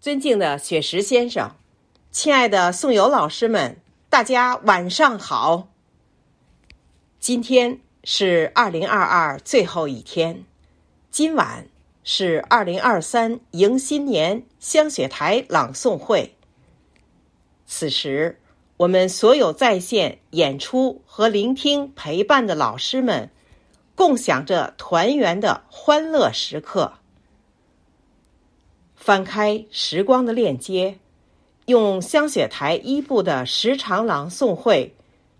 尊敬的雪石先生，亲爱的宋友老师们，大家晚上好。今天是二零二二最后一天，今晚是二零二三迎新年香雪台朗诵会。此时，我们所有在线演出和聆听陪伴的老师们，共享着团圆的欢乐时刻。翻开时光的链接，用香雪台一部的十场朗诵会，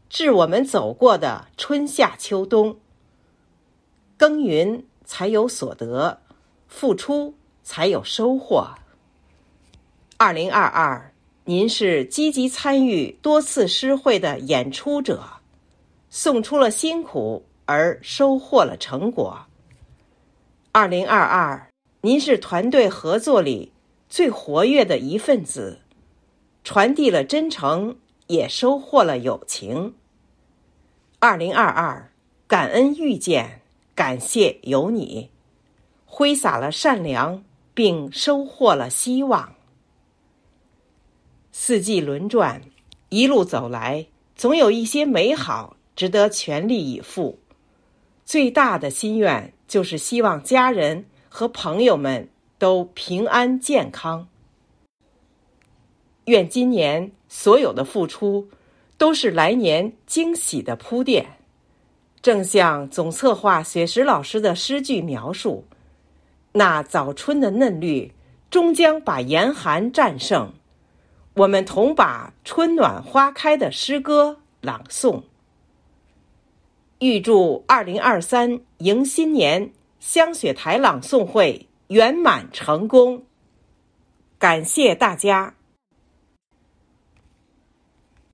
致我们走过的春夏秋冬。耕耘才有所得，付出才有收获。二零二二，您是积极参与多次诗会的演出者，送出了辛苦而收获了成果。二零二二。您是团队合作里最活跃的一份子，传递了真诚，也收获了友情。二零二二，感恩遇见，感谢有你，挥洒了善良，并收获了希望。四季轮转，一路走来，总有一些美好值得全力以赴。最大的心愿就是希望家人。和朋友们都平安健康。愿今年所有的付出都是来年惊喜的铺垫。正像总策划雪石老师的诗句描述：“那早春的嫩绿终将把严寒战胜。”我们同把春暖花开的诗歌朗诵。预祝二零二三迎新年！香雪台朗诵会圆满成功，感谢大家。